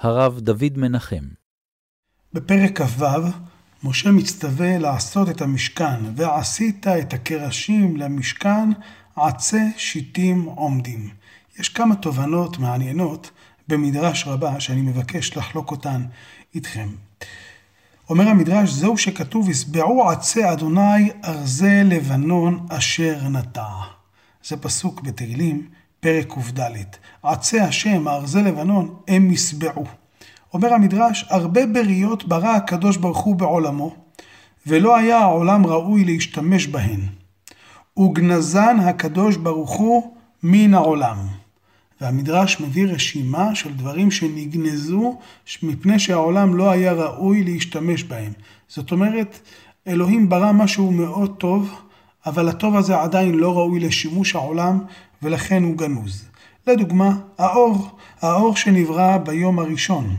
הרב דוד מנחם. בפרק כ"ו, משה מצטווה לעשות את המשכן, ועשית את הקרשים למשכן עצי שיטים עומדים. יש כמה תובנות מעניינות במדרש רבה שאני מבקש לחלוק אותן איתכם. אומר המדרש, זהו שכתוב, הסבעו עצי אדוני ארזי לבנון אשר נטע. זה פסוק בתהילים, פרק קד. עצי השם, ארזי לבנון, הם יסבעו. אומר המדרש, הרבה בריות ברא הקדוש ברוך הוא בעולמו, ולא היה העולם ראוי להשתמש בהן. וגנזן הקדוש ברוך הוא מן העולם. והמדרש מביא רשימה של דברים שנגנזו מפני שהעולם לא היה ראוי להשתמש בהם. זאת אומרת, אלוהים ברא משהו מאוד טוב, אבל הטוב הזה עדיין לא ראוי לשימוש העולם, ולכן הוא גנוז. לדוגמה, האור, האור שנברא ביום הראשון.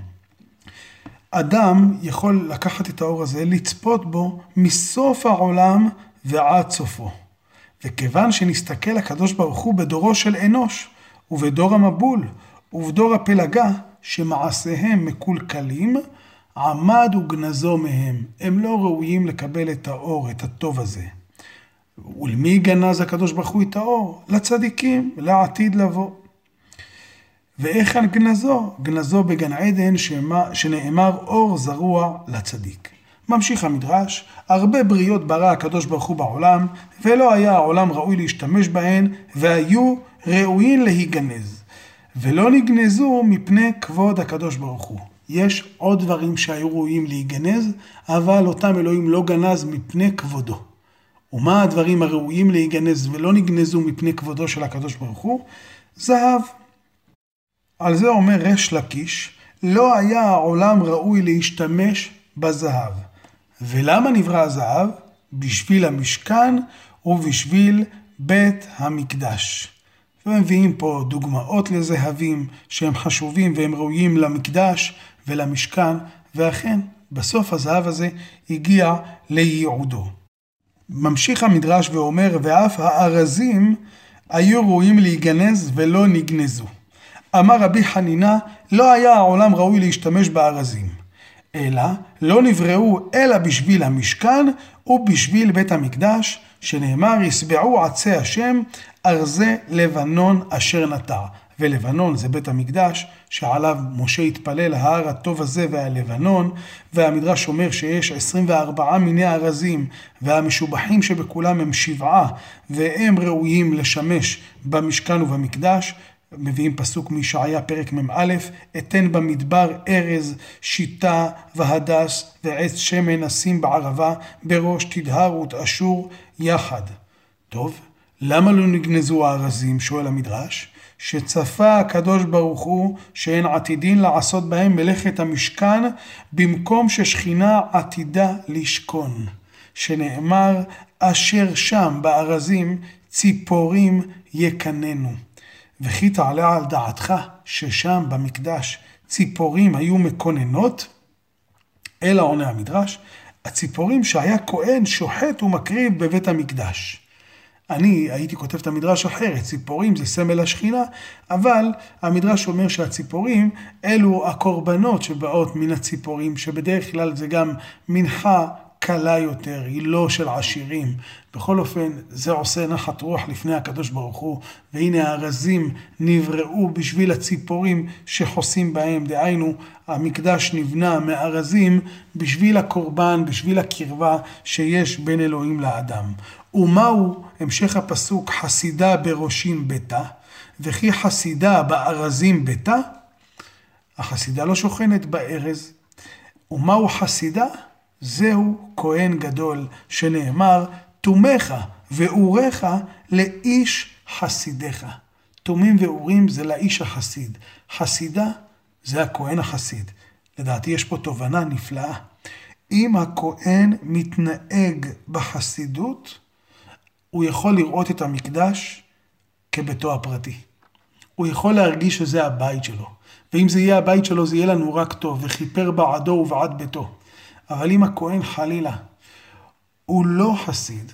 אדם יכול לקחת את האור הזה, לצפות בו מסוף העולם ועד סופו. וכיוון שנסתכל הקדוש ברוך הוא בדורו של אנוש, ובדור המבול, ובדור הפלגה, שמעשיהם מקולקלים, עמד וגנזו מהם. הם לא ראויים לקבל את האור, את הטוב הזה. ולמי גנז הקדוש ברוך הוא את האור? לצדיקים, לעתיד לבוא. ואיך גנזו? גנזו בגן עדן שמה, שנאמר אור זרוע לצדיק. ממשיך המדרש, הרבה בריות ברא הקדוש ברוך הוא בעולם, ולא היה העולם ראוי להשתמש בהן, והיו ראויים להיגנז. ולא נגנזו מפני כבוד הקדוש ברוך הוא. יש עוד דברים שהיו ראויים להיגנז, אבל אותם אלוהים לא גנז מפני כבודו. ומה הדברים הראויים להיגנז ולא נגנזו מפני כבודו של הקדוש ברוך הוא? זהב. על זה אומר ריש לקיש, לא היה העולם ראוי להשתמש בזהב. ולמה נברא הזהב? בשביל המשכן ובשביל בית המקדש. ומביאים פה דוגמאות לזהבים שהם חשובים והם ראויים למקדש ולמשכן, ואכן, בסוף הזהב הזה הגיע לייעודו. ממשיך המדרש ואומר, ואף הארזים היו ראויים להיגנז ולא נגנזו. אמר רבי חנינה, לא היה העולם ראוי להשתמש בארזים. אלא לא נבראו אלא בשביל המשכן ובשביל בית המקדש, שנאמר, יסבעו עצי השם ארזי לבנון אשר נטע. ולבנון זה בית המקדש, שעליו משה התפלל, ההר הטוב הזה והלבנון, והמדרש אומר שיש 24 מיני ארזים, והמשובחים שבכולם הם שבעה, והם ראויים לשמש במשכן ובמקדש, מביאים פסוק מישעיה פרק מ"א, אתן במדבר ארז, שיטה והדס ועץ שמן אשים בערבה, בראש תדהר ותאשור יחד. טוב, למה לא נגנזו הארזים? שואל המדרש. שצפה הקדוש ברוך הוא שהן עתידין לעשות בהם מלאכת המשכן במקום ששכינה עתידה לשכון. שנאמר אשר שם בארזים ציפורים יקננו. וכי תעלה על דעתך ששם במקדש ציפורים היו מקוננות? אלא עונה המדרש, הציפורים שהיה כהן שוחט ומקריב בבית המקדש. אני הייתי כותב את המדרש אחרת, ציפורים זה סמל השכינה, אבל המדרש אומר שהציפורים אלו הקורבנות שבאות מן הציפורים, שבדרך כלל זה גם מנחה קלה יותר, היא לא של עשירים. בכל אופן, זה עושה נחת רוח לפני הקדוש ברוך הוא, והנה הארזים נבראו בשביל הציפורים שחוסים בהם, דהיינו, המקדש נבנה מארזים בשביל הקורבן, בשביל הקרבה שיש בין אלוהים לאדם. ומהו המשך הפסוק חסידה בראשים ביתה, וכי חסידה בארזים ביתה? החסידה לא שוכנת בארז. ומהו חסידה? זהו כהן גדול, שנאמר, תומך ואוריך לאיש חסידיך. תומים ואורים זה לאיש החסיד. חסידה זה הכהן החסיד. לדעתי יש פה תובנה נפלאה. אם הכהן מתנהג בחסידות, הוא יכול לראות את המקדש כביתו הפרטי. הוא יכול להרגיש שזה הבית שלו. ואם זה יהיה הבית שלו, זה יהיה לנו רק טוב, וכיפר בעדו ובעד ביתו. אבל אם הכהן חלילה הוא לא חסיד,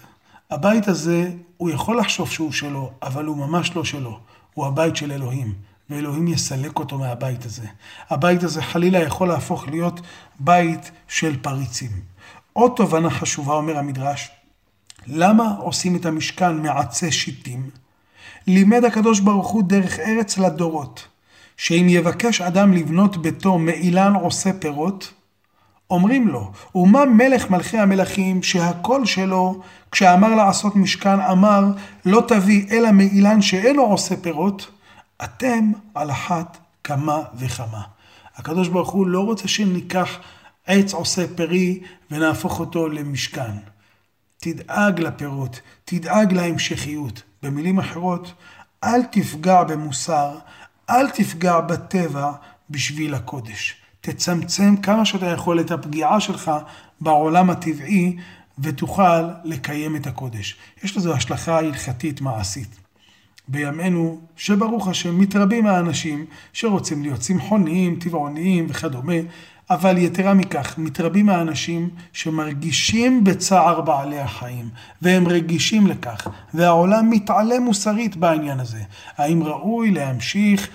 הבית הזה, הוא יכול לחשוב שהוא שלו, אבל הוא ממש לא שלו. הוא הבית של אלוהים. ואלוהים יסלק אותו מהבית הזה. הבית הזה חלילה יכול להפוך להיות בית של פריצים. עוד תובנה חשובה, אומר המדרש, למה עושים את המשכן מעצי שיטים? לימד הקדוש ברוך הוא דרך ארץ לדורות, שאם יבקש אדם לבנות ביתו מאילן עושה פירות, אומרים לו, ומה מלך מלכי המלכים שהקול שלו, כשאמר לעשות משכן, אמר, לא תביא אלא מאילן שאינו עושה פירות, אתם על אחת כמה וכמה. הקדוש ברוך הוא לא רוצה שניקח עץ עושה פרי ונהפוך אותו למשכן. תדאג לפירות, תדאג להמשכיות. במילים אחרות, אל תפגע במוסר, אל תפגע בטבע בשביל הקודש. תצמצם כמה שאתה יכול את הפגיעה שלך בעולם הטבעי ותוכל לקיים את הקודש. יש לזה השלכה הלכתית מעשית. בימינו, שברוך השם, מתרבים האנשים שרוצים להיות צמחוניים, טבעוניים וכדומה, אבל יתרה מכך, מתרבים האנשים שמרגישים בצער בעלי החיים, והם רגישים לכך, והעולם מתעלם מוסרית בעניין הזה. האם ראוי להמשיך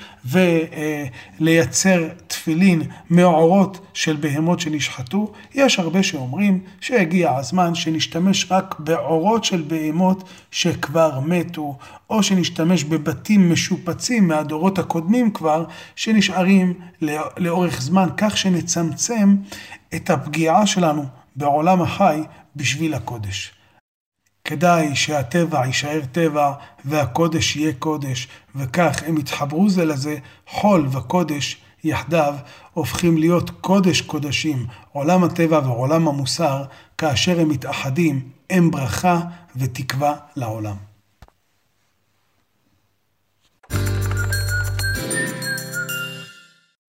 ולייצר תפילין מעורות של בהמות שנשחטו? יש הרבה שאומרים שהגיע הזמן שנשתמש רק בעורות של בהמות שכבר מתו, או שנשתמש בבתים משופצים מהדורות הקודמים כבר, שנשארים לאורך זמן, כך שנצמצם את הפגיעה שלנו בעולם החי בשביל הקודש. כדאי שהטבע יישאר טבע והקודש יהיה קודש, וכך הם יתחברו זה לזה, חול וקודש יחדיו הופכים להיות קודש קודשים, עולם הטבע ועולם המוסר, כאשר הם מתאחדים, הם ברכה ותקווה לעולם.